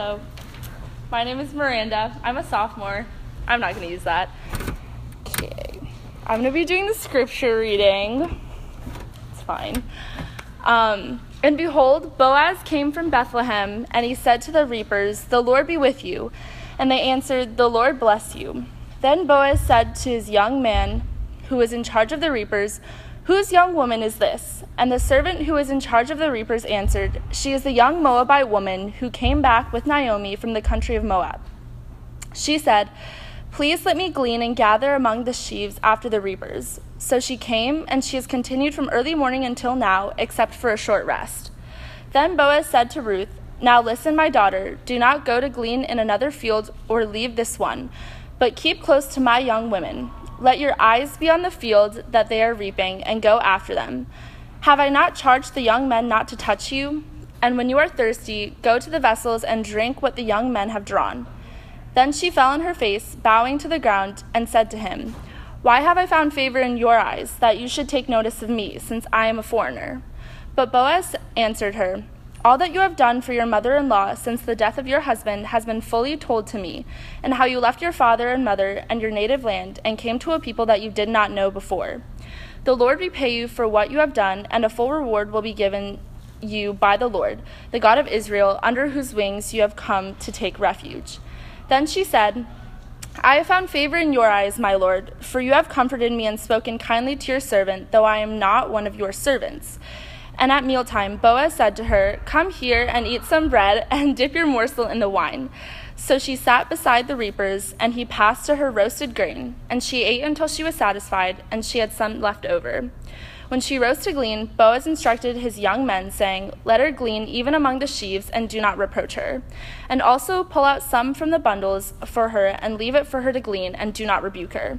Hello. My name is Miranda. I'm a sophomore. I'm not going to use that. Okay. I'm going to be doing the scripture reading. It's fine. Um, and behold, Boaz came from Bethlehem, and he said to the reapers, The Lord be with you. And they answered, The Lord bless you. Then Boaz said to his young man, who was in charge of the reapers, Whose young woman is this? And the servant who was in charge of the reapers answered, She is the young Moabite woman who came back with Naomi from the country of Moab. She said, Please let me glean and gather among the sheaves after the reapers. So she came, and she has continued from early morning until now, except for a short rest. Then Boaz said to Ruth, Now listen, my daughter, do not go to glean in another field or leave this one, but keep close to my young women. Let your eyes be on the field that they are reaping, and go after them. Have I not charged the young men not to touch you? And when you are thirsty, go to the vessels and drink what the young men have drawn. Then she fell on her face, bowing to the ground, and said to him, Why have I found favor in your eyes, that you should take notice of me, since I am a foreigner? But Boaz answered her, all that you have done for your mother in law since the death of your husband has been fully told to me, and how you left your father and mother and your native land and came to a people that you did not know before. The Lord repay you for what you have done, and a full reward will be given you by the Lord, the God of Israel, under whose wings you have come to take refuge. Then she said, I have found favor in your eyes, my Lord, for you have comforted me and spoken kindly to your servant, though I am not one of your servants. And at mealtime, Boaz said to her, Come here and eat some bread and dip your morsel in the wine. So she sat beside the reapers, and he passed to her roasted grain, and she ate until she was satisfied, and she had some left over. When she rose to glean, Boaz instructed his young men, saying, Let her glean even among the sheaves, and do not reproach her. And also pull out some from the bundles for her, and leave it for her to glean, and do not rebuke her.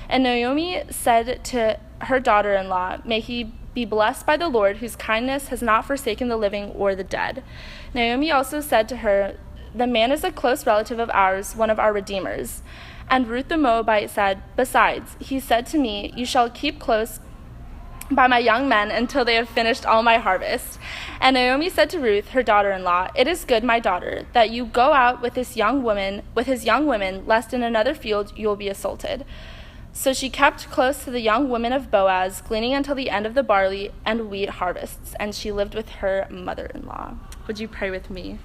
And Naomi said to her daughter in law, May he be blessed by the Lord, whose kindness has not forsaken the living or the dead. Naomi also said to her, The man is a close relative of ours, one of our redeemers. And Ruth the Moabite said, Besides, he said to me, You shall keep close by my young men until they have finished all my harvest. And Naomi said to Ruth, her daughter in law, It is good, my daughter, that you go out with this young woman, with his young women, lest in another field you will be assaulted. So she kept close to the young women of Boaz, gleaning until the end of the barley and wheat harvests, and she lived with her mother in law. Would you pray with me?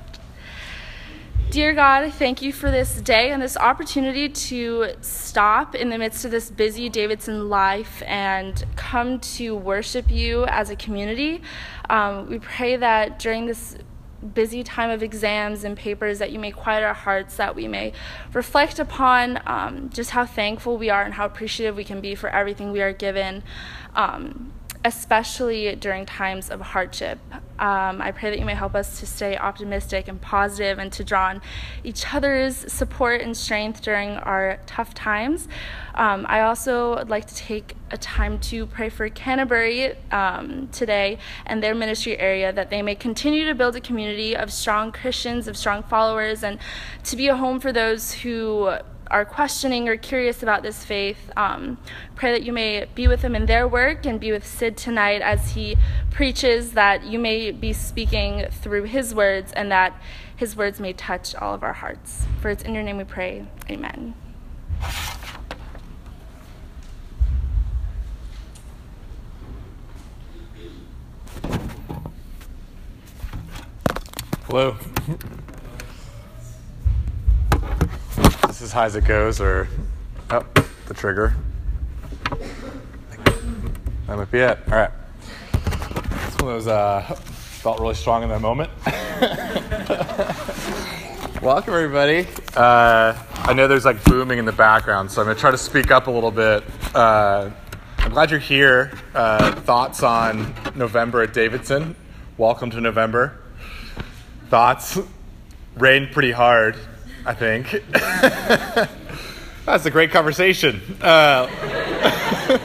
Dear God, thank you for this day and this opportunity to stop in the midst of this busy Davidson life and come to worship you as a community. Um, we pray that during this busy time of exams and papers that you may quiet our hearts, that we may reflect upon um, just how thankful we are and how appreciative we can be for everything we are given. Um, especially during times of hardship. Um, I pray that you may help us to stay optimistic and positive and to draw on each other's support and strength during our tough times. Um, I also would like to take a time to pray for Canterbury um, today and their ministry area that they may continue to build a community of strong Christians, of strong followers, and to be a home for those who are questioning or curious about this faith, um, pray that you may be with them in their work and be with Sid tonight as he preaches, that you may be speaking through his words and that his words may touch all of our hearts. For it's in your name we pray. Amen. Hello. As high as it goes, or oh, the trigger. That might be it. All right. This one was uh, felt really strong in that moment. Welcome everybody. Uh, I know there's like booming in the background, so I'm gonna try to speak up a little bit. Uh, I'm glad you're here. Uh, thoughts on November at Davidson? Welcome to November. Thoughts? Rained pretty hard I think. That's a great conversation. Uh,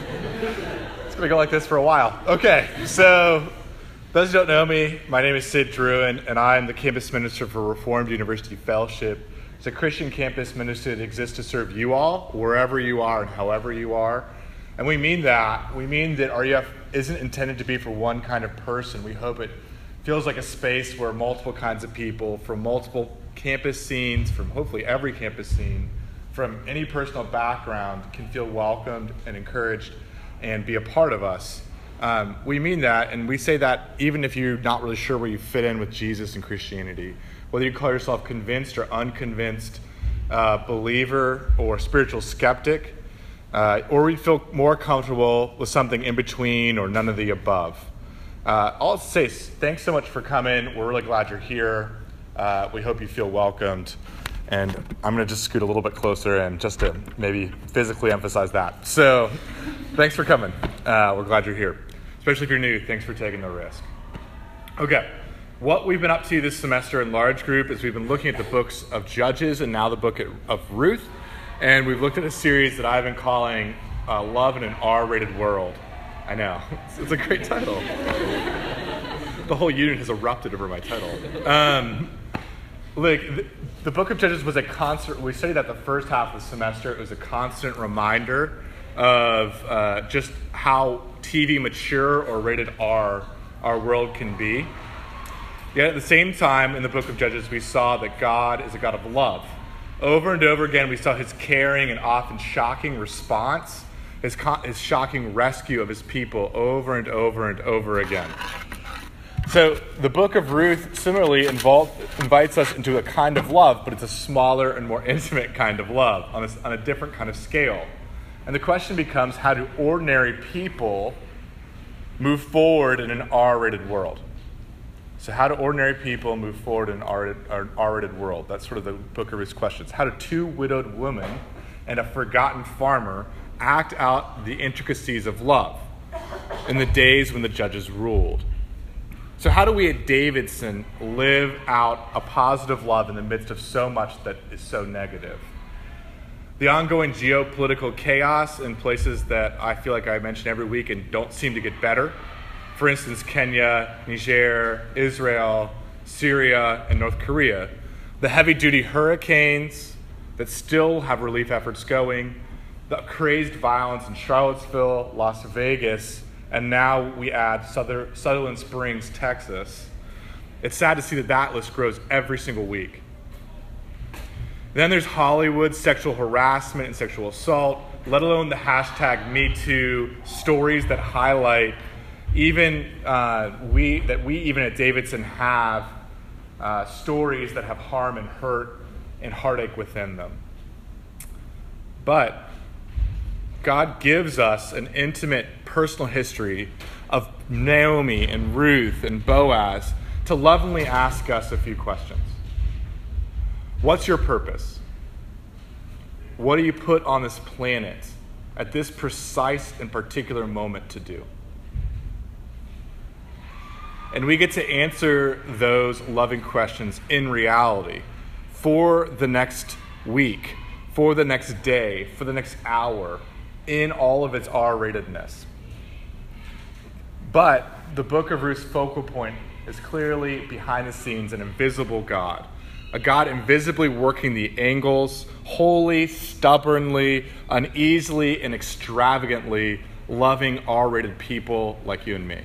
it's going to go like this for a while. Okay, so those who don't know me, my name is Sid Druin, and I'm the campus minister for Reformed University Fellowship. It's a Christian campus ministry that exists to serve you all, wherever you are and however you are. And we mean that. We mean that RUF isn't intended to be for one kind of person. We hope it feels like a space where multiple kinds of people from multiple campus scenes, from hopefully every campus scene, from any personal background, can feel welcomed and encouraged and be a part of us. Um, we mean that, and we say that even if you're not really sure where you fit in with Jesus and Christianity, whether you call yourself convinced or unconvinced, uh, believer or spiritual skeptic, uh, or we feel more comfortable with something in between or none of the above. Uh, I'll say thanks so much for coming. We're really glad you're here. Uh, we hope you feel welcomed. And I'm going to just scoot a little bit closer and just to maybe physically emphasize that. So, thanks for coming. Uh, we're glad you're here. Especially if you're new, thanks for taking the risk. Okay, what we've been up to this semester in large group is we've been looking at the books of Judges and now the book of Ruth. And we've looked at a series that I've been calling uh, Love in an R rated World. I know. It's, a great title. the whole unit has erupted over my title. Um, look, the, the, book of Judges was a constant, we studied that the first half of the semester. It was a constant reminder of uh, just how TV mature or rated R our world can be. Yet at the same time, in the book of Judges, we saw that God is a God of love. Over and over again, we saw his caring and often shocking response his, his shocking rescue of his people over and over and over again. So, the book of Ruth similarly involved, invites us into a kind of love, but it's a smaller and more intimate kind of love on a, on a different kind of scale. And the question becomes how do ordinary people move forward in an R rated world? So, how do ordinary people move forward in an R rated world? That's sort of the book of Ruth's questions. How do two widowed women and a forgotten farmer act out the intricacies of love in the days when the judges ruled. So, how do we at Davidson live out a positive love in the midst of so much that is so negative? The ongoing geopolitical chaos in places that I feel like I mention every week and don't seem to get better. For instance, Kenya, Niger, Israel, Syria, and North Korea. The heavy duty hurricanes that still have relief efforts going, the crazed violence in Charlottesville, Las Vegas, and now we add Sutherland Springs, Texas. It's sad to see that that list grows every single week. Then there's Hollywood sexual harassment and sexual assault, let alone the hashtag MeToo stories that highlight even uh, we that we even at Davidson have uh, stories that have harm and hurt and heartache within them. But God gives us an intimate personal history of Naomi and Ruth and Boaz to lovingly ask us a few questions. What's your purpose? What do you put on this planet at this precise and particular moment to do? And we get to answer those loving questions in reality for the next week, for the next day, for the next hour, in all of its R ratedness. But the book of Ruth's focal point is clearly behind the scenes an invisible God, a God invisibly working the angles, wholly, stubbornly, uneasily, and extravagantly loving R rated people like you and me.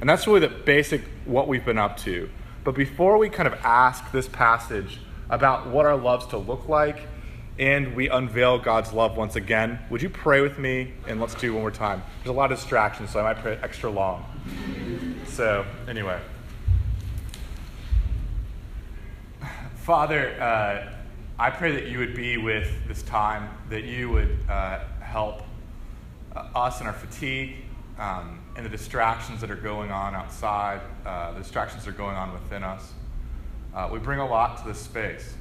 And that's really the basic what we've been up to. But before we kind of ask this passage about what our loves to look like and we unveil God's love once again. Would you pray with me? And let's do one more time. There's a lot of distractions, so I might pray extra long. So, anyway. Father, uh, I pray that you would be with this time, that you would uh, help uh, us in our fatigue um, and the distractions that are going on outside, uh, the distractions that are going on within us. Uh, we bring a lot to this space.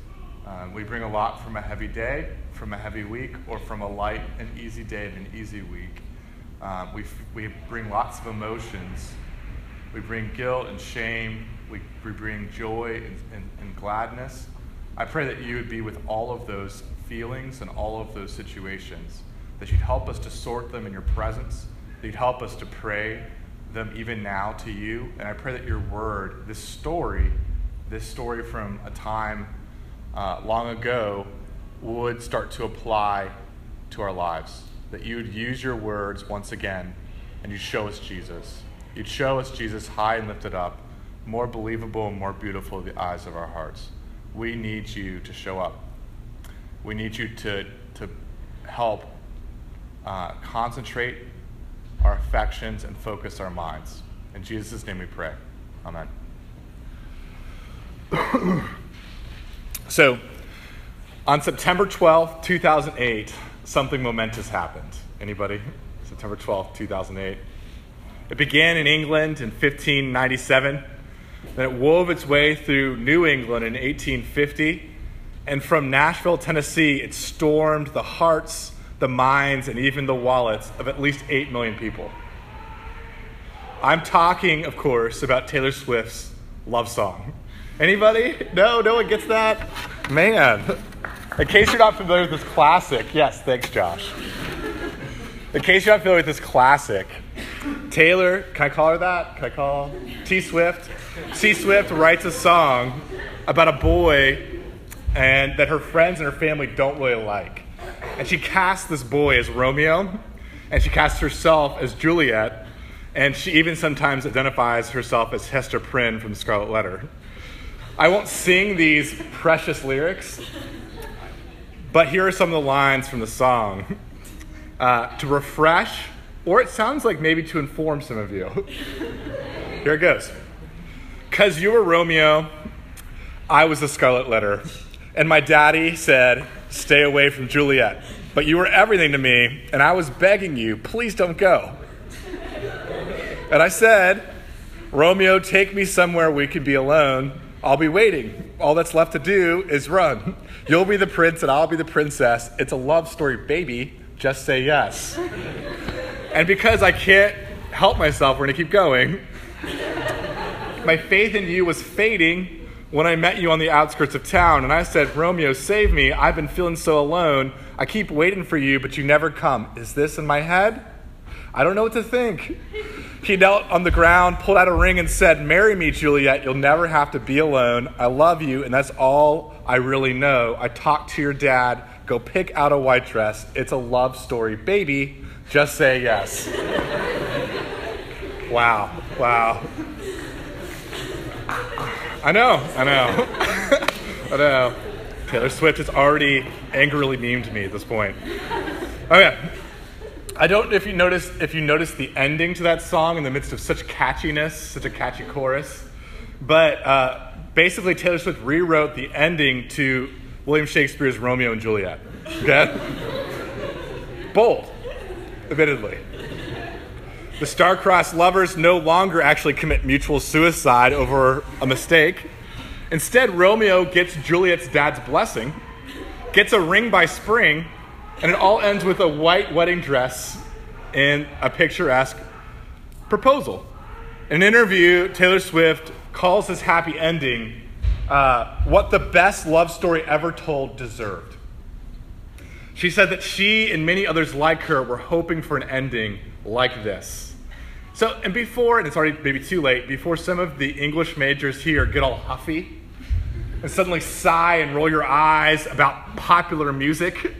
Um, we bring a lot from a heavy day, from a heavy week, or from a light and easy day and an easy week. Um, we, we bring lots of emotions. We bring guilt and shame. We, we bring joy and, and, and gladness. I pray that you would be with all of those feelings and all of those situations, that you'd help us to sort them in your presence, that you'd help us to pray them even now to you. And I pray that your word, this story, this story from a time uh, long ago, would start to apply to our lives. That you would use your words once again and you'd show us Jesus. You'd show us Jesus high and lifted up, more believable and more beautiful to the eyes of our hearts. We need you to show up. We need you to, to help uh, concentrate our affections and focus our minds. In Jesus' name we pray. Amen. so, on September 12th, 2008, something momentous happened. Anybody? September 12th, 2008. It began in England in 1597. Then it wove its way through New England in 1850. And from Nashville, Tennessee, it stormed the hearts, the minds, and even the wallets of at least 8 million people. I'm talking, of course, about Taylor Swift's love song. Anybody? No, no one gets that? Man. In case you're not familiar with this classic, yes, thanks, Josh. In case you're not familiar with this classic, Taylor, can I call her that? Can I call T Swift? T Swift writes a song about a boy and that her friends and her family don't really like. And she casts this boy as Romeo, and she casts herself as Juliet, and she even sometimes identifies herself as Hester Prynne from Scarlet Letter. I won't sing these precious lyrics, but here are some of the lines from the song uh, to refresh, or it sounds like maybe to inform some of you. here it goes. Because you were Romeo, I was the Scarlet Letter. And my daddy said, Stay away from Juliet. But you were everything to me, and I was begging you, please don't go. And I said, Romeo, take me somewhere we could be alone. I'll be waiting. All that's left to do is run. You'll be the prince and I'll be the princess. It's a love story, baby. Just say yes. And because I can't help myself, we're going to keep going. My faith in you was fading when I met you on the outskirts of town, and I said, Romeo, save me. I've been feeling so alone. I keep waiting for you, but you never come. Is this in my head? I don't know what to think. He knelt on the ground, pulled out a ring, and said, Marry me, Juliet. You'll never have to be alone. I love you, and that's all I really know. I talked to your dad. Go pick out a white dress. It's a love story. Baby, just say yes. wow, wow. I know, I know. I know. Taylor Swift has already angrily memed me at this point. Okay. I don't know if you noticed if you noticed the ending to that song in the midst of such catchiness, such a catchy chorus. But uh, basically, Taylor Swift rewrote the ending to William Shakespeare's Romeo and Juliet. Okay? Bold, admittedly. The star-crossed lovers no longer actually commit mutual suicide over a mistake. Instead, Romeo gets Juliet's dad's blessing, gets a ring by spring, and it all ends with a white wedding dress and a picturesque proposal. In an interview, Taylor Swift calls this happy ending uh, what the best love story ever told deserved. She said that she and many others like her were hoping for an ending like this. So, and before, and it's already maybe too late, before some of the English majors here get all huffy and suddenly sigh and roll your eyes about popular music,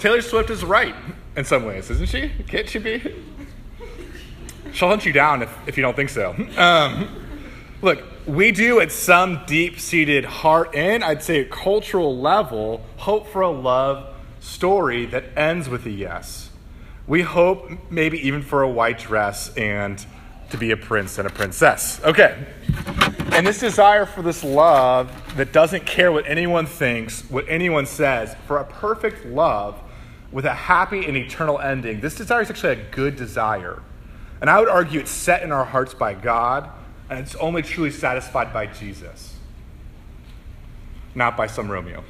Taylor Swift is right in some ways, isn't she? Can't she be? She'll hunt you down if, if you don't think so. Um, look, we do at some deep seated heart and I'd say a cultural level hope for a love story that ends with a yes. We hope maybe even for a white dress and to be a prince and a princess. Okay. And this desire for this love that doesn't care what anyone thinks, what anyone says, for a perfect love with a happy and eternal ending, this desire is actually a good desire. And I would argue it's set in our hearts by God, and it's only truly satisfied by Jesus, not by some Romeo.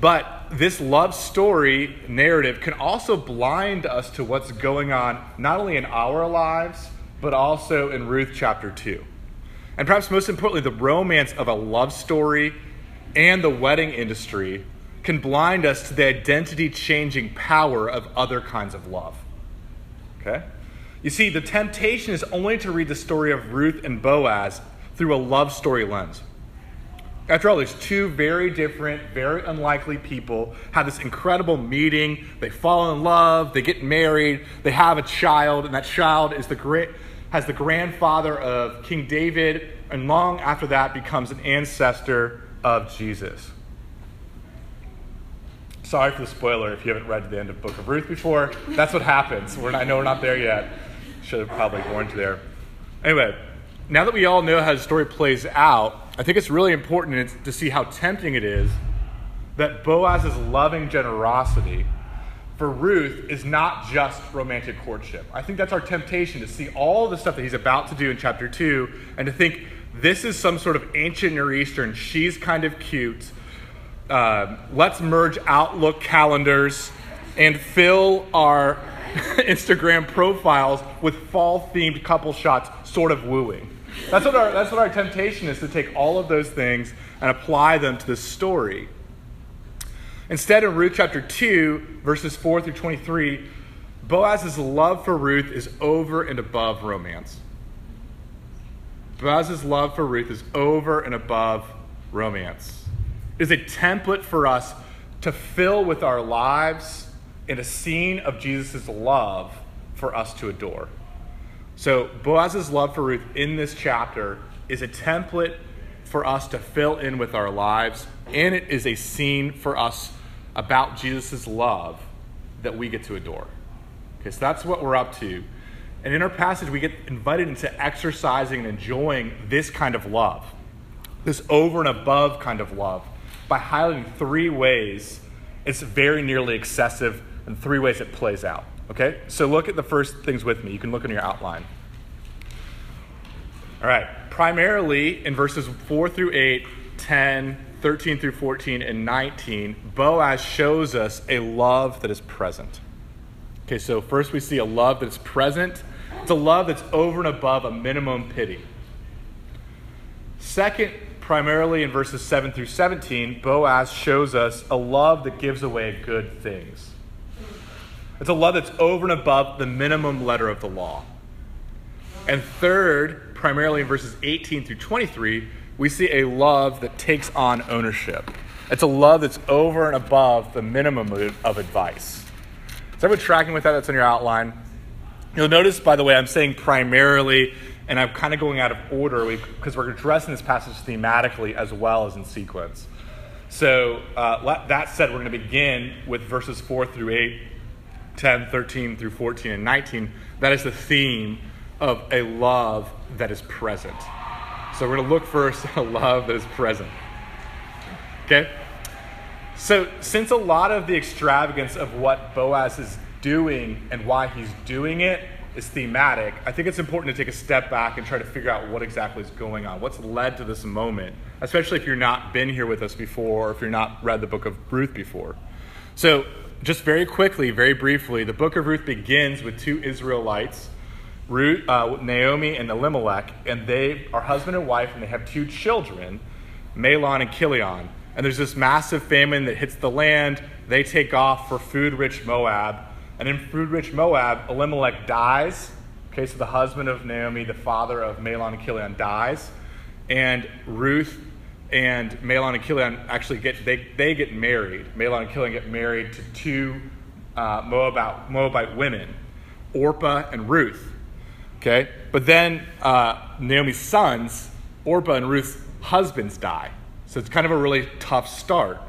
But this love story narrative can also blind us to what's going on, not only in our lives, but also in Ruth chapter 2. And perhaps most importantly, the romance of a love story and the wedding industry can blind us to the identity changing power of other kinds of love. Okay? You see, the temptation is only to read the story of Ruth and Boaz through a love story lens. After all, these two very different, very unlikely people have this incredible meeting. They fall in love, they get married, they have a child, and that child is the great, has the grandfather of King David, and long after that becomes an ancestor of Jesus. Sorry for the spoiler if you haven't read the end of Book of Ruth before. That's what happens. We're not, I know we're not there yet. Should have probably warned you there. Anyway, now that we all know how the story plays out, I think it's really important to see how tempting it is that Boaz's loving generosity for Ruth is not just romantic courtship. I think that's our temptation to see all the stuff that he's about to do in chapter 2 and to think this is some sort of ancient Near Eastern, she's kind of cute. Uh, let's merge Outlook calendars and fill our Instagram profiles with fall themed couple shots, sort of wooing. That's what, our, that's what our temptation is to take all of those things and apply them to this story. Instead, in Ruth chapter 2, verses 4 through 23, Boaz's love for Ruth is over and above romance. Boaz's love for Ruth is over and above romance. Is a template for us to fill with our lives in a scene of Jesus' love for us to adore. So, Boaz's love for Ruth in this chapter is a template for us to fill in with our lives, and it is a scene for us about Jesus' love that we get to adore. Okay, so that's what we're up to. And in our passage, we get invited into exercising and enjoying this kind of love, this over and above kind of love, by highlighting three ways it's very nearly excessive and three ways it plays out. Okay? So look at the first things with me. You can look in your outline. All right. Primarily in verses 4 through 8, 10, 13 through 14, and 19, Boaz shows us a love that is present. Okay, so first we see a love that's present. It's a love that's over and above a minimum pity. Second, primarily in verses 7 through 17, Boaz shows us a love that gives away good things. It's a love that's over and above the minimum letter of the law. And third, primarily in verses 18 through 23, we see a love that takes on ownership. It's a love that's over and above the minimum of advice. Is everyone tracking with that? That's on your outline. You'll notice, by the way, I'm saying primarily, and I'm kind of going out of order because we're addressing this passage thematically as well as in sequence. So, uh, that said, we're going to begin with verses 4 through 8 10, 13 through 14, and 19, that is the theme of a love that is present. So we're going to look first at a love that is present. Okay? So, since a lot of the extravagance of what Boaz is doing and why he's doing it is thematic, I think it's important to take a step back and try to figure out what exactly is going on. What's led to this moment, especially if you're not been here with us before or if you're not read the book of Ruth before. So, just very quickly, very briefly, the book of Ruth begins with two Israelites, Ruth, uh, Naomi and Elimelech, and they are husband and wife, and they have two children, Mahlon and Chilion. And there's this massive famine that hits the land. They take off for food rich Moab. And in food rich Moab, Elimelech dies. Okay, so the husband of Naomi, the father of Mahlon and Chilion, dies. And Ruth and Mahlon and Chilion actually get they, they get married. Mahlon and Chilion get married to two uh, Moabite, Moabite women, Orpah and Ruth. Okay, but then uh, Naomi's sons, Orpah and Ruth's husbands die. So it's kind of a really tough start.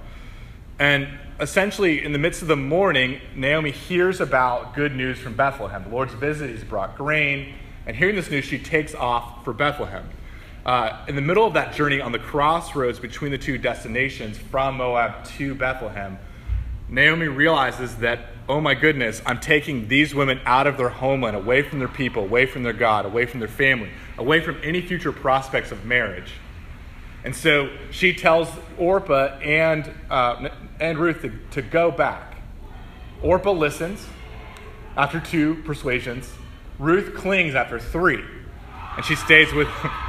And essentially, in the midst of the mourning, Naomi hears about good news from Bethlehem. The Lord's visit, he's brought grain. And hearing this news, she takes off for Bethlehem. Uh, in the middle of that journey, on the crossroads between the two destinations from Moab to Bethlehem, Naomi realizes that, oh my goodness, I'm taking these women out of their homeland, away from their people, away from their God, away from their family, away from any future prospects of marriage. And so she tells Orpah and, uh, and Ruth to, to go back. Orpah listens after two persuasions. Ruth clings after three, and she stays with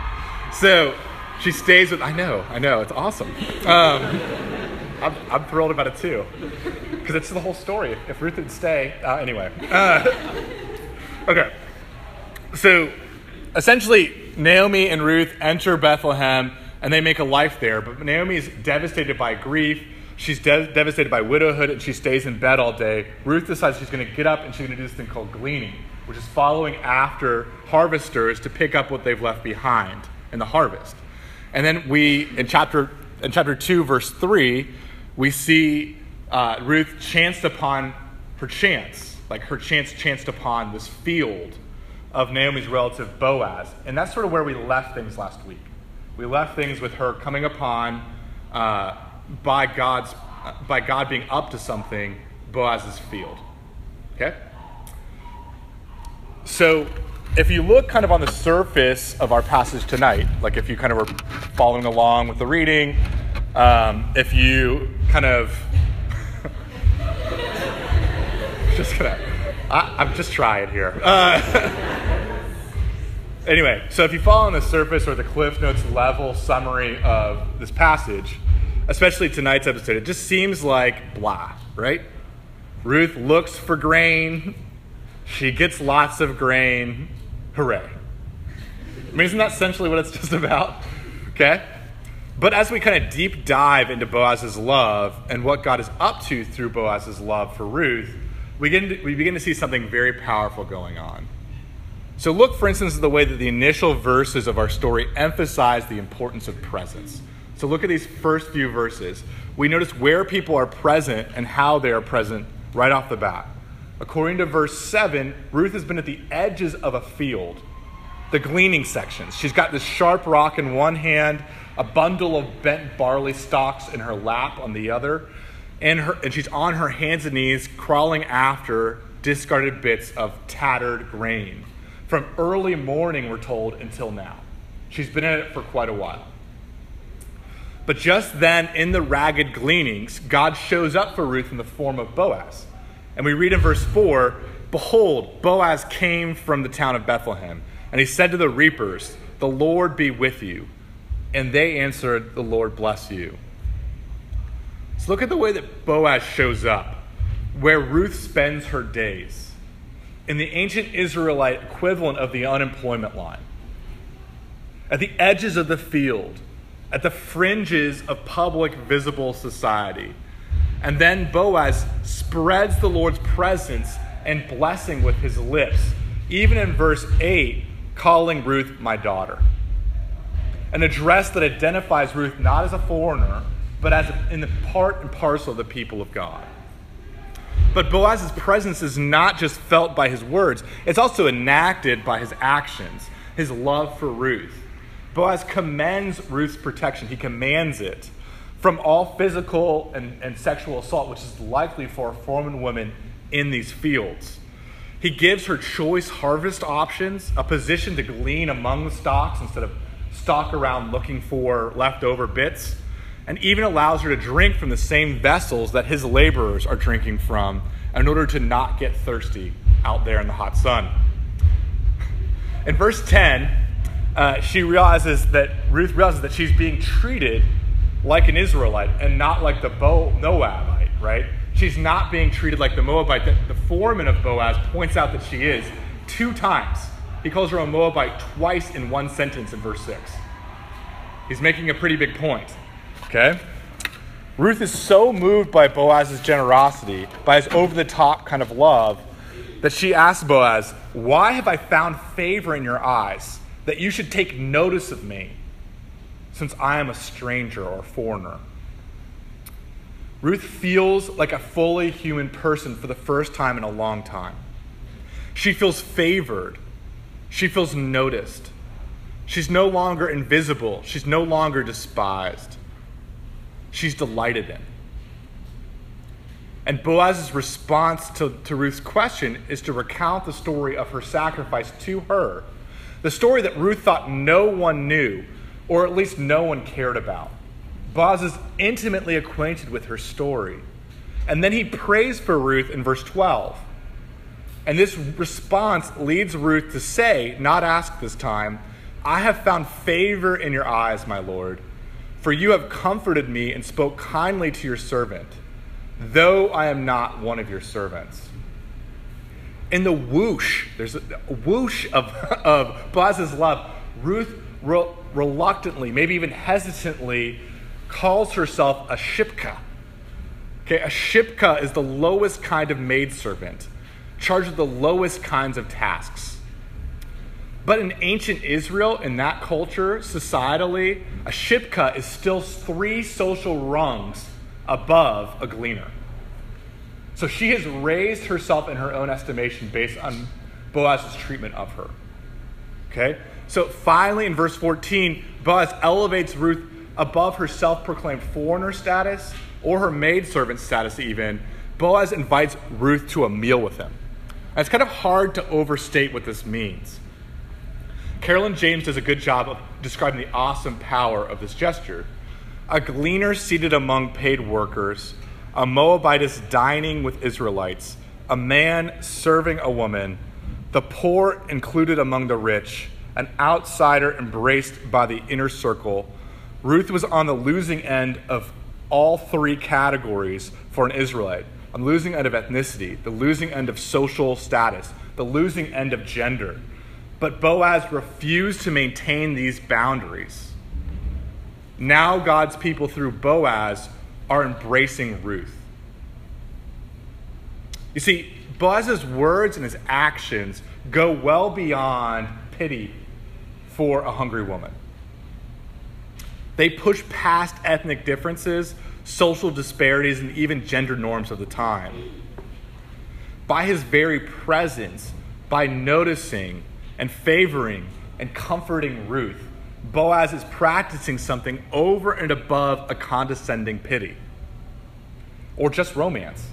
so She stays with. I know, I know, it's awesome. Um, I'm, I'm thrilled about it too, because it's the whole story. If Ruth would stay, uh, anyway. Uh, okay, so essentially, Naomi and Ruth enter Bethlehem and they make a life there. But Naomi is devastated by grief. She's de- devastated by widowhood and she stays in bed all day. Ruth decides she's going to get up and she's going to do this thing called gleaning, which is following after harvesters to pick up what they've left behind in the harvest. And then we, in chapter, in chapter 2, verse 3, we see uh, Ruth chanced upon her chance, like her chance chanced upon this field of Naomi's relative Boaz. And that's sort of where we left things last week. We left things with her coming upon, uh, by, God's, by God being up to something, Boaz's field. Okay? So if you look kind of on the surface of our passage tonight, like if you kind of were following along with the reading, um, if you kind of just gonna, I, am just trying here. Uh, anyway, so if you follow on the surface or the Cliff Notes level summary of this passage, especially tonight's episode, it just seems like blah, right? Ruth looks for grain. She gets lots of grain. Hooray. I mean, isn't that essentially what it's just about? Okay? But as we kind of deep dive into Boaz's love and what God is up to through Boaz's love for Ruth, we begin we begin to see something very powerful going on. So, look, for instance, at the way that the initial verses of our story emphasize the importance of presence. So, look at these first few verses. We notice where people are present and how they are present right off the bat. According to verse 7, Ruth has been at the edges of a field, the gleaning sections. She's got this sharp rock in one hand, a bundle of bent barley stalks in her lap on the other, and, her, and she's on her hands and knees crawling after discarded bits of tattered grain. From early morning, we're told, until now. She's been at it for quite a while. But just then, in the ragged gleanings, God shows up for Ruth in the form of Boaz. And we read in verse 4 Behold, Boaz came from the town of Bethlehem, and he said to the reapers, The Lord be with you. And they answered, The Lord bless you. So look at the way that Boaz shows up, where Ruth spends her days, in the ancient Israelite equivalent of the unemployment line, at the edges of the field, at the fringes of public visible society and then Boaz spreads the Lord's presence and blessing with his lips, even in verse 8, calling Ruth my daughter. An address that identifies Ruth not as a foreigner, but as in the part and parcel of the people of God. But Boaz's presence is not just felt by his words, it's also enacted by his actions, his love for Ruth. Boaz commends Ruth's protection, he commands it from all physical and, and sexual assault, which is likely for a foreman woman in these fields. He gives her choice harvest options, a position to glean among the stalks instead of stalk around looking for leftover bits, and even allows her to drink from the same vessels that his laborers are drinking from in order to not get thirsty out there in the hot sun. In verse 10, uh, she realizes that Ruth realizes that she's being treated like an Israelite and not like the Bo- Moabite, right? She's not being treated like the Moabite that the foreman of Boaz points out that she is two times. He calls her a Moabite twice in one sentence in verse 6. He's making a pretty big point, okay? Ruth is so moved by Boaz's generosity, by his over the top kind of love, that she asks Boaz, Why have I found favor in your eyes that you should take notice of me? since I am a stranger or a foreigner. Ruth feels like a fully human person for the first time in a long time. She feels favored. She feels noticed. She's no longer invisible. She's no longer despised. She's delighted in. And Boaz's response to, to Ruth's question is to recount the story of her sacrifice to her, the story that Ruth thought no one knew, or at least no one cared about. Boaz is intimately acquainted with her story. And then he prays for Ruth in verse 12. And this response leads Ruth to say, not ask this time, I have found favor in your eyes, my Lord, for you have comforted me and spoke kindly to your servant, though I am not one of your servants. In the whoosh, there's a whoosh of, of Boaz's love. Ruth re- reluctantly, maybe even hesitantly, calls herself a shipka. Okay, a shipka is the lowest kind of maidservant, charged with the lowest kinds of tasks. But in ancient Israel, in that culture, societally, a shipka is still three social rungs above a gleaner. So she has raised herself in her own estimation based on Boaz's treatment of her. Okay? So finally, in verse 14, Boaz elevates Ruth above her self proclaimed foreigner status or her maidservant status, even. Boaz invites Ruth to a meal with him. And it's kind of hard to overstate what this means. Carolyn James does a good job of describing the awesome power of this gesture. A gleaner seated among paid workers, a Moabitess dining with Israelites, a man serving a woman, the poor included among the rich, an outsider embraced by the inner circle. Ruth was on the losing end of all three categories for an Israelite on the losing end of ethnicity, the losing end of social status, the losing end of gender. But Boaz refused to maintain these boundaries. Now, God's people, through Boaz, are embracing Ruth. You see, Boaz's words and his actions go well beyond pity for a hungry woman. They push past ethnic differences, social disparities, and even gender norms of the time. By his very presence, by noticing and favoring and comforting Ruth, Boaz is practicing something over and above a condescending pity or just romance.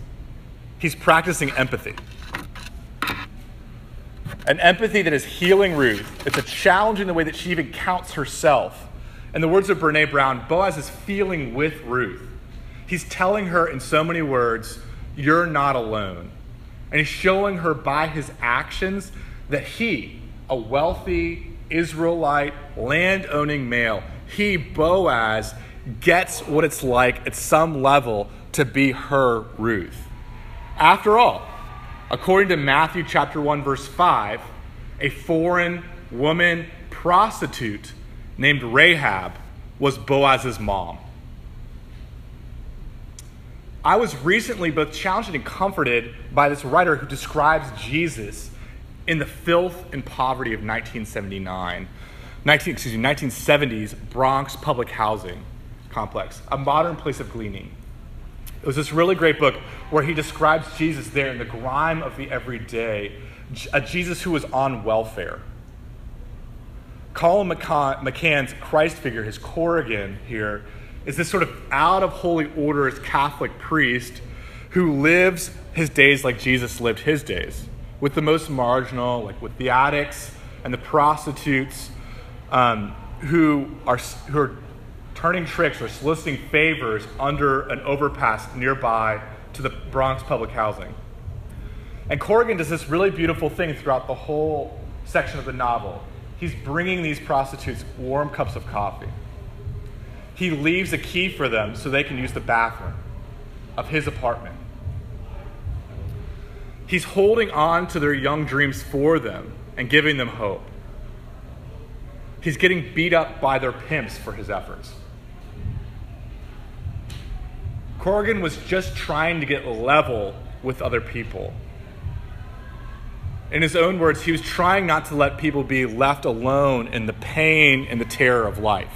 He's practicing empathy an empathy that is healing Ruth. It's a challenge in the way that she even counts herself. In the words of Brene Brown, Boaz is feeling with Ruth. He's telling her in so many words, You're not alone. And he's showing her by his actions that he, a wealthy Israelite, land owning male, he, Boaz, gets what it's like at some level to be her Ruth. After all, According to Matthew chapter 1 verse 5, a foreign woman prostitute named Rahab was Boaz's mom. I was recently both challenged and comforted by this writer who describes Jesus in the filth and poverty of 1979, 19, excuse me, 1970s Bronx public housing complex, a modern place of gleaning. It was this really great book where he describes Jesus there in the grime of the everyday, a Jesus who was on welfare. Colum McCann's Christ figure, his Corrigan here, is this sort of out of holy orders Catholic priest who lives his days like Jesus lived his days, with the most marginal, like with the addicts and the prostitutes um, who, are, who are turning tricks or soliciting favors under an overpass nearby to the Bronx public housing. And Corrigan does this really beautiful thing throughout the whole section of the novel. He's bringing these prostitutes warm cups of coffee. He leaves a key for them so they can use the bathroom of his apartment. He's holding on to their young dreams for them and giving them hope. He's getting beat up by their pimps for his efforts. Corrigan was just trying to get level with other people. In his own words, he was trying not to let people be left alone in the pain and the terror of life.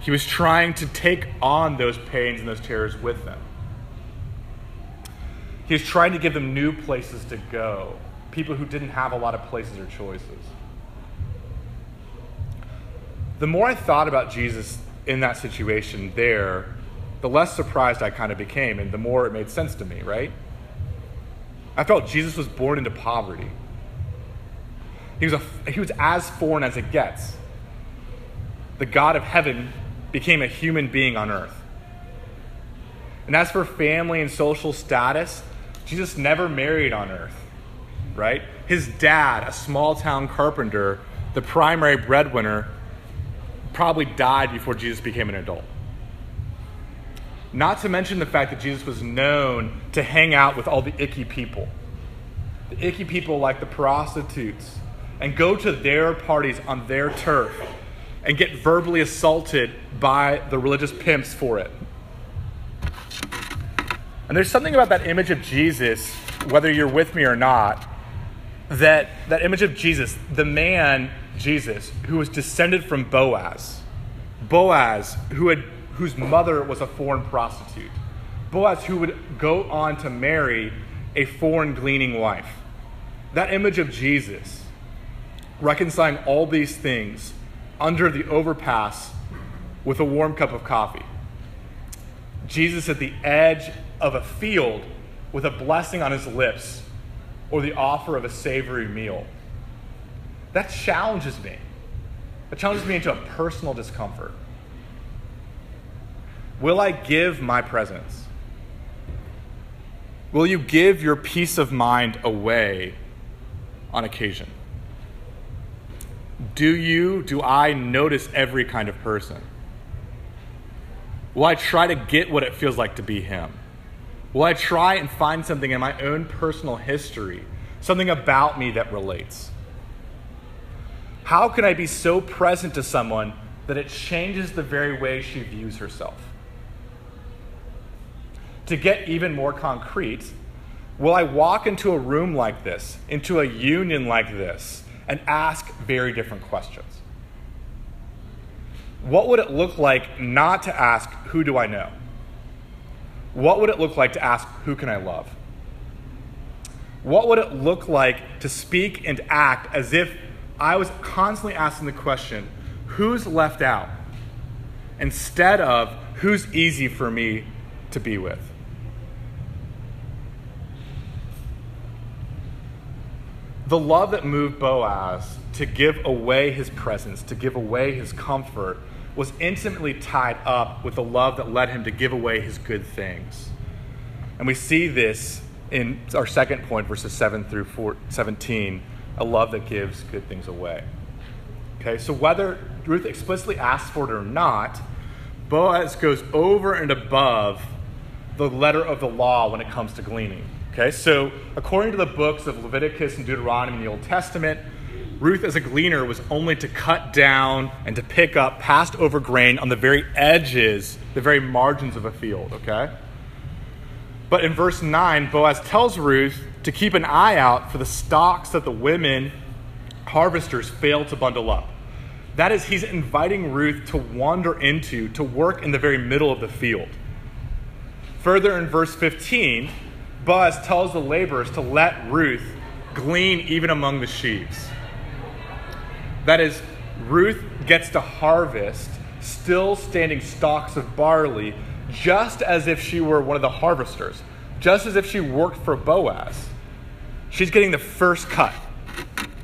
He was trying to take on those pains and those terrors with them. He was trying to give them new places to go, people who didn't have a lot of places or choices. The more I thought about Jesus in that situation there, the less surprised I kind of became, and the more it made sense to me, right? I felt Jesus was born into poverty. He was, a, he was as foreign as it gets. The God of heaven became a human being on earth. And as for family and social status, Jesus never married on earth, right? His dad, a small town carpenter, the primary breadwinner, probably died before Jesus became an adult. Not to mention the fact that Jesus was known to hang out with all the icky people. The icky people like the prostitutes, and go to their parties on their turf and get verbally assaulted by the religious pimps for it. And there's something about that image of Jesus, whether you're with me or not, that that image of Jesus, the man Jesus, who was descended from Boaz. Boaz, who had whose mother was a foreign prostitute. Boaz, who would go on to marry a foreign gleaning wife. That image of Jesus, reconciling all these things under the overpass with a warm cup of coffee. Jesus at the edge of a field with a blessing on his lips or the offer of a savory meal. That challenges me. That challenges me into a personal discomfort. Will I give my presence? Will you give your peace of mind away on occasion? Do you, do I notice every kind of person? Will I try to get what it feels like to be him? Will I try and find something in my own personal history, something about me that relates? How can I be so present to someone that it changes the very way she views herself? To get even more concrete, will I walk into a room like this, into a union like this, and ask very different questions? What would it look like not to ask, Who do I know? What would it look like to ask, Who can I love? What would it look like to speak and act as if I was constantly asking the question, Who's left out? instead of who's easy for me to be with? The love that moved Boaz to give away his presence, to give away his comfort, was intimately tied up with the love that led him to give away his good things. And we see this in our second point, verses 7 through 4, 17 a love that gives good things away. Okay, so whether Ruth explicitly asks for it or not, Boaz goes over and above the letter of the law when it comes to gleaning. Okay, so according to the books of Leviticus and Deuteronomy in the Old Testament, Ruth, as a gleaner, was only to cut down and to pick up passed over grain on the very edges, the very margins of a field, okay? But in verse 9, Boaz tells Ruth to keep an eye out for the stalks that the women harvesters fail to bundle up. That is, he's inviting Ruth to wander into, to work in the very middle of the field. Further in verse 15, Boaz tells the laborers to let Ruth glean even among the sheaves. That is, Ruth gets to harvest still standing stalks of barley just as if she were one of the harvesters, just as if she worked for Boaz. She's getting the first cut.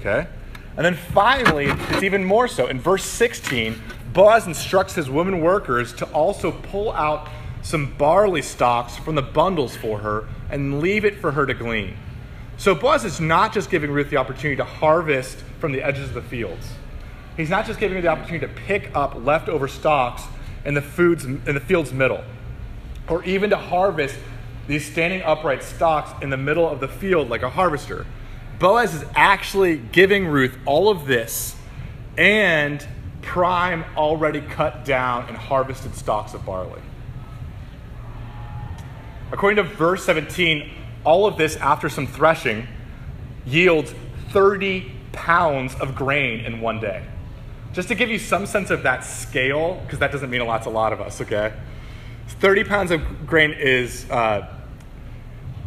Okay? And then finally, it's even more so. In verse 16, Boaz instructs his women workers to also pull out some barley stalks from the bundles for her and leave it for her to glean. So Boaz is not just giving Ruth the opportunity to harvest from the edges of the fields. He's not just giving her the opportunity to pick up leftover stalks in the, foods, in the field's middle, or even to harvest these standing upright stalks in the middle of the field like a harvester. Boaz is actually giving Ruth all of this and prime, already cut down and harvested stalks of barley. According to verse 17, all of this, after some threshing, yields 30 pounds of grain in one day. Just to give you some sense of that scale, because that doesn't mean a lot to a lot of us, okay? 30 pounds of grain is uh,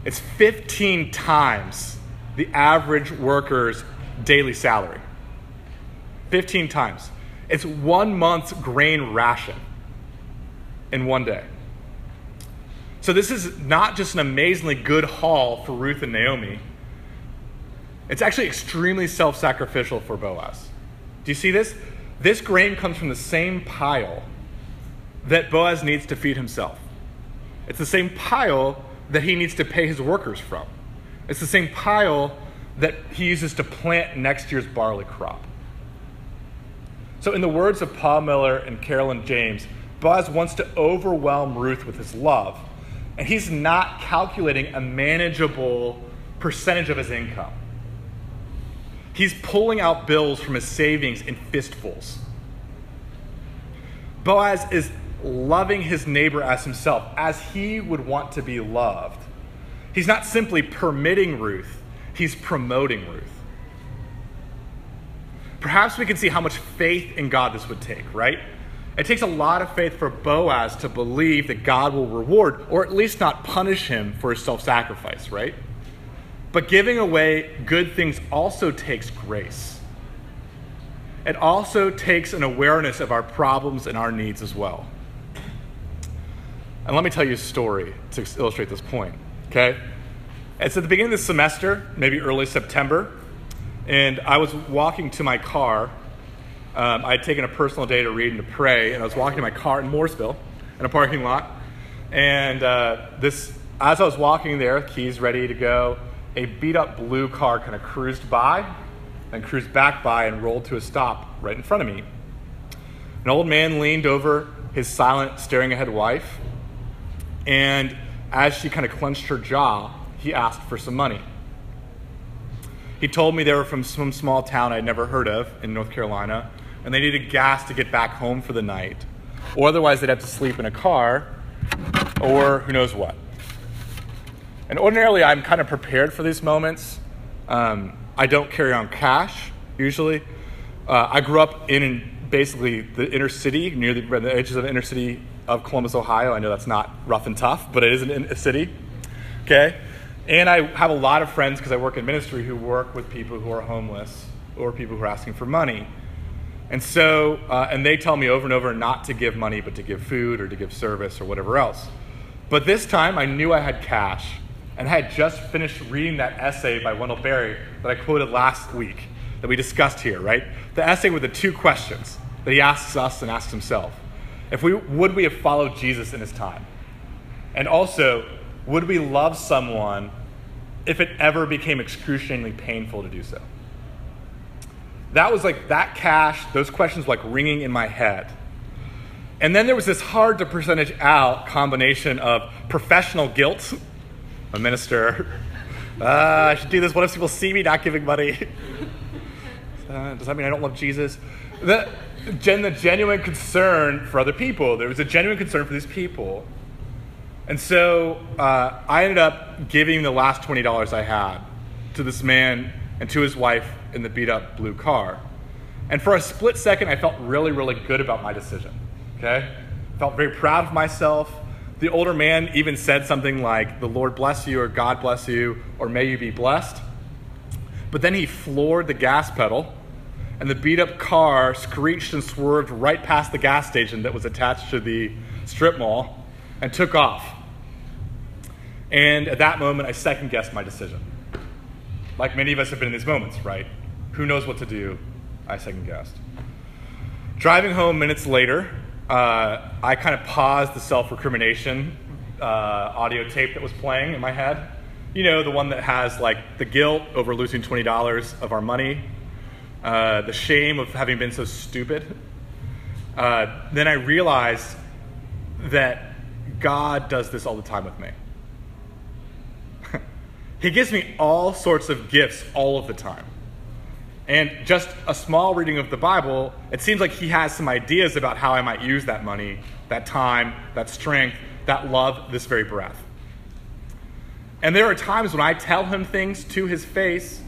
it's 15 times the average worker's daily salary. 15 times. It's one month's grain ration in one day. So this is not just an amazingly good haul for Ruth and Naomi. It's actually extremely self sacrificial for Boaz. Do you see this? This grain comes from the same pile that Boaz needs to feed himself. It's the same pile that he needs to pay his workers from. It's the same pile that he uses to plant next year's barley crop. So, in the words of Paul Miller and Carolyn James, Boaz wants to overwhelm Ruth with his love, and he's not calculating a manageable percentage of his income. He's pulling out bills from his savings in fistfuls. Boaz is loving his neighbor as himself, as he would want to be loved. He's not simply permitting Ruth, he's promoting Ruth. Perhaps we can see how much faith in God this would take, right? It takes a lot of faith for Boaz to believe that God will reward, or at least not punish him for his self sacrifice, right? But giving away good things also takes grace. It also takes an awareness of our problems and our needs as well. And let me tell you a story to illustrate this point, okay? It's at the beginning of the semester, maybe early September, and I was walking to my car. Um, I had taken a personal day to read and to pray, and I was walking to my car in Mooresville in a parking lot. And uh, this, as I was walking there, keys ready to go, a beat up blue car kind of cruised by and cruised back by and rolled to a stop right in front of me. An old man leaned over his silent, staring ahead wife, and as she kind of clenched her jaw, he asked for some money. He told me they were from some small town I'd never heard of in North Carolina, and they needed gas to get back home for the night, or otherwise they'd have to sleep in a car, or who knows what. And ordinarily, I'm kind of prepared for these moments. Um, I don't carry on cash usually. Uh, I grew up in basically the inner city, near the, the, edges of the inner city of Columbus, Ohio. I know that's not rough and tough, but it is a city. Okay? And I have a lot of friends because I work in ministry who work with people who are homeless or people who are asking for money. And so, uh, and they tell me over and over not to give money, but to give food or to give service or whatever else. But this time I knew I had cash and I had just finished reading that essay by Wendell Berry that I quoted last week that we discussed here, right? The essay with the two questions that he asks us and asks himself. If we would we have followed Jesus in his time? And also, would we love someone if it ever became excruciatingly painful to do so? That was like that cash, those questions were like ringing in my head. And then there was this hard to percentage out combination of professional guilt a minister. Uh, I should do this. What if people see me not giving money? Uh, does that mean I don't love Jesus? The, gen, the genuine concern for other people. There was a genuine concern for these people. And so uh, I ended up giving the last $20 I had to this man and to his wife in the beat up blue car. And for a split second, I felt really, really good about my decision. Okay? Felt very proud of myself. The older man even said something like, The Lord bless you, or God bless you, or may you be blessed. But then he floored the gas pedal, and the beat up car screeched and swerved right past the gas station that was attached to the strip mall and took off. And at that moment, I second guessed my decision. Like many of us have been in these moments, right? Who knows what to do? I second guessed. Driving home minutes later, uh, I kind of paused the self recrimination uh, audio tape that was playing in my head. You know, the one that has like the guilt over losing $20 of our money, uh, the shame of having been so stupid. Uh, then I realized that God does this all the time with me. He gives me all sorts of gifts all of the time. And just a small reading of the Bible, it seems like he has some ideas about how I might use that money, that time, that strength, that love, this very breath. And there are times when I tell him things to his face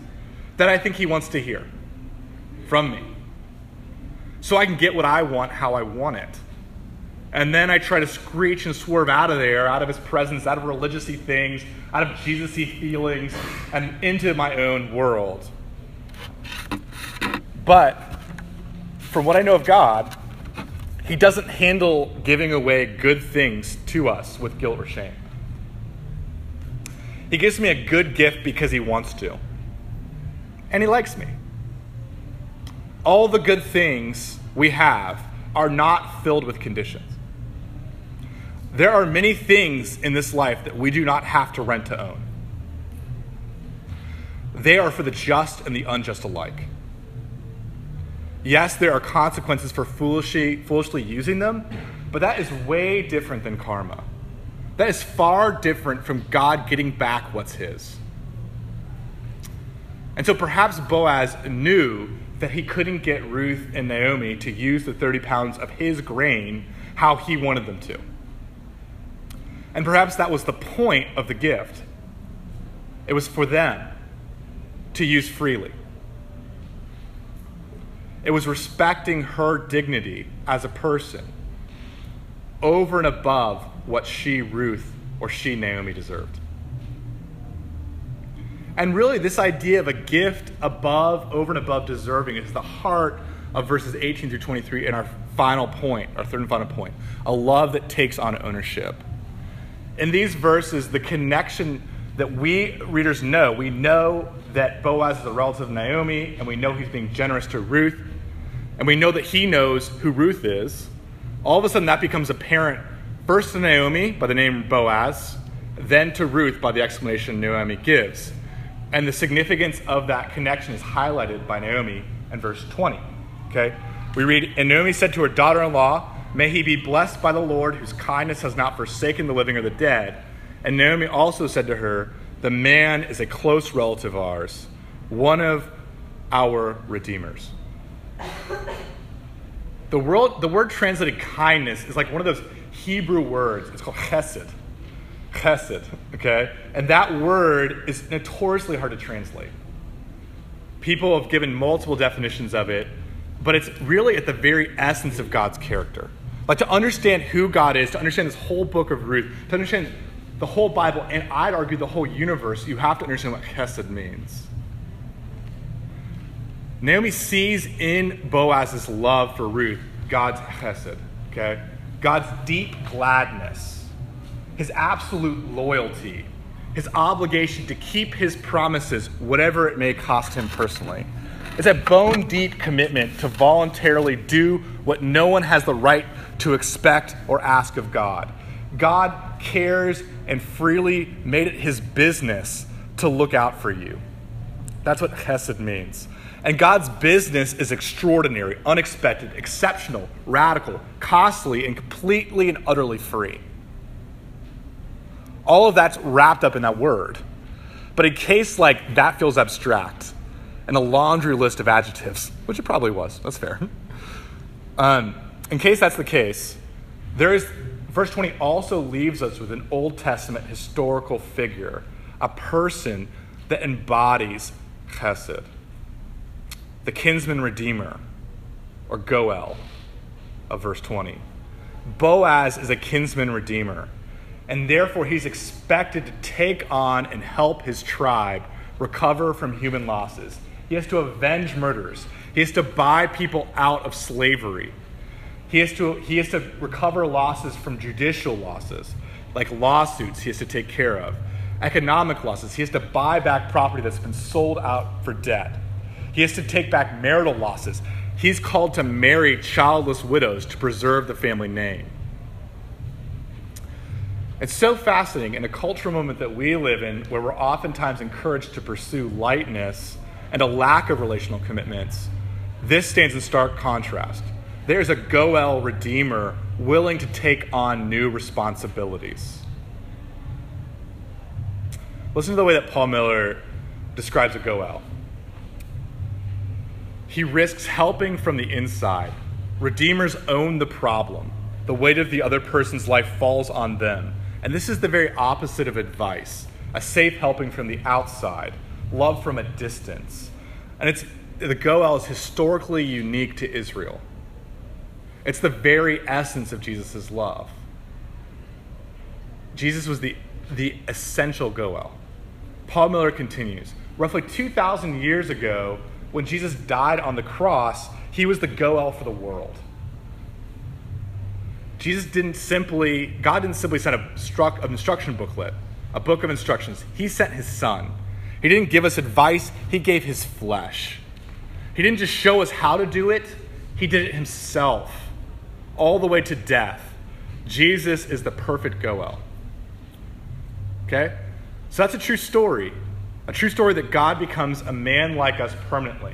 that I think he wants to hear from me. So I can get what I want how I want it. And then I try to screech and swerve out of there, out of his presence, out of religious things, out of Jesus feelings, and into my own world. But from what I know of God, He doesn't handle giving away good things to us with guilt or shame. He gives me a good gift because He wants to, and He likes me. All the good things we have are not filled with conditions. There are many things in this life that we do not have to rent to own. They are for the just and the unjust alike. Yes, there are consequences for foolishly, foolishly using them, but that is way different than karma. That is far different from God getting back what's his. And so perhaps Boaz knew that he couldn't get Ruth and Naomi to use the 30 pounds of his grain how he wanted them to. And perhaps that was the point of the gift. It was for them to use freely. It was respecting her dignity as a person over and above what she, Ruth, or she, Naomi, deserved. And really, this idea of a gift above, over and above deserving is the heart of verses 18 through 23 in our final point, our third and final point a love that takes on ownership. In these verses, the connection that we readers know, we know that Boaz is a relative of Naomi, and we know he's being generous to Ruth, and we know that he knows who Ruth is. All of a sudden, that becomes apparent first to Naomi by the name Boaz, then to Ruth by the explanation Naomi gives. And the significance of that connection is highlighted by Naomi in verse 20. Okay? We read, And Naomi said to her daughter in law, May he be blessed by the Lord, whose kindness has not forsaken the living or the dead. And Naomi also said to her, The man is a close relative of ours, one of our redeemers. The, world, the word translated kindness is like one of those Hebrew words. It's called chesed chesed, okay? And that word is notoriously hard to translate. People have given multiple definitions of it, but it's really at the very essence of God's character. Like to understand who God is, to understand this whole book of Ruth, to understand the whole Bible, and I'd argue the whole universe, you have to understand what chesed means. Naomi sees in Boaz's love for Ruth God's chesed, okay? God's deep gladness his absolute loyalty, his obligation to keep his promises, whatever it may cost him personally. It's a bone deep commitment to voluntarily do what no one has the right to expect or ask of God. God cares and freely made it his business to look out for you. That's what chesed means. And God's business is extraordinary, unexpected, exceptional, radical, costly, and completely and utterly free. All of that's wrapped up in that word. But in case like that feels abstract and a laundry list of adjectives, which it probably was, that's fair. Um, in case that's the case, there is verse 20 also leaves us with an Old Testament historical figure, a person that embodies chesed, the kinsman redeemer, or Goel of verse 20. Boaz is a kinsman redeemer and therefore he's expected to take on and help his tribe recover from human losses. He has to avenge murders. He has to buy people out of slavery. He has to, he has to recover losses from judicial losses, like lawsuits he has to take care of, economic losses. He has to buy back property that's been sold out for debt. He has to take back marital losses. He's called to marry childless widows to preserve the family name. It's so fascinating in a cultural moment that we live in where we're oftentimes encouraged to pursue lightness and a lack of relational commitments. This stands in stark contrast. There's a Goel redeemer willing to take on new responsibilities. Listen to the way that Paul Miller describes a Goel. He risks helping from the inside. Redeemers own the problem. The weight of the other person's life falls on them. And this is the very opposite of advice a safe helping from the outside, love from a distance. And it's, the Goel is historically unique to Israel. It's the very essence of Jesus' love. Jesus was the, the essential Goel. Paul Miller continues roughly 2,000 years ago, when Jesus died on the cross, he was the Goel for the world. Jesus didn't simply, God didn't simply send a struck, an instruction booklet, a book of instructions. He sent his son. He didn't give us advice, he gave his flesh. He didn't just show us how to do it, he did it himself, all the way to death. Jesus is the perfect Goel. Okay? So that's a true story. A true story that God becomes a man like us permanently,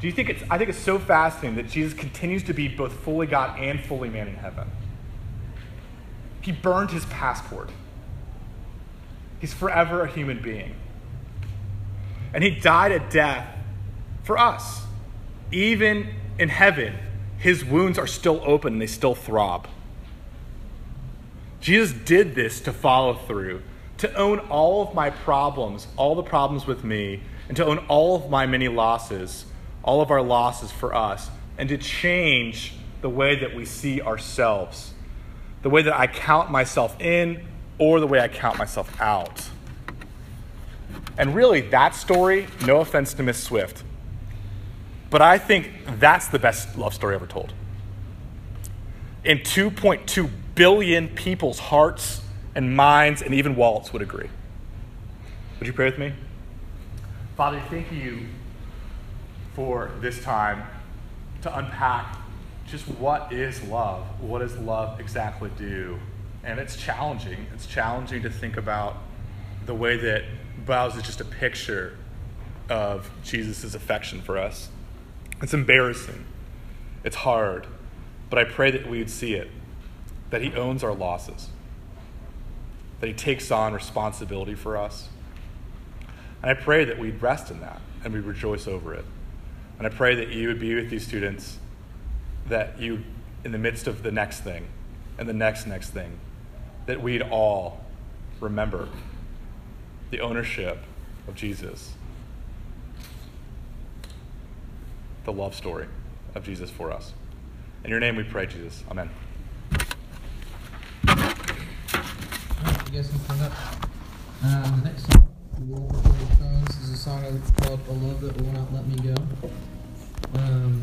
Do you think it's, I think it's so fascinating that Jesus continues to be both fully God and fully man in heaven. He burned his passport. He's forever a human being. And he died a death for us. Even in heaven, his wounds are still open and they still throb. Jesus did this to follow through, to own all of my problems, all the problems with me, and to own all of my many losses, all of our losses for us, and to change the way that we see ourselves, the way that I count myself in or the way I count myself out. And really, that story, no offense to Miss Swift, but I think that's the best love story ever told. In 2.2 billion people's hearts and minds and even wallets would agree. Would you pray with me? Father, thank you for this time to unpack just what is love? What does love exactly do? And it's challenging. It's challenging to think about the way that Boaz is just a picture of Jesus' affection for us. It's embarrassing. It's hard. But I pray that we would see it that He owns our losses, that He takes on responsibility for us. And I pray that we'd rest in that and we'd rejoice over it. And I pray that you would be with these students, that you, in the midst of the next thing and the next next thing, that we'd all remember the ownership of Jesus, the love story of Jesus for us. In your name we pray, Jesus. Amen. You guys can up. Um, the next song, is a song called Love That Will Not Let Me Go. Um,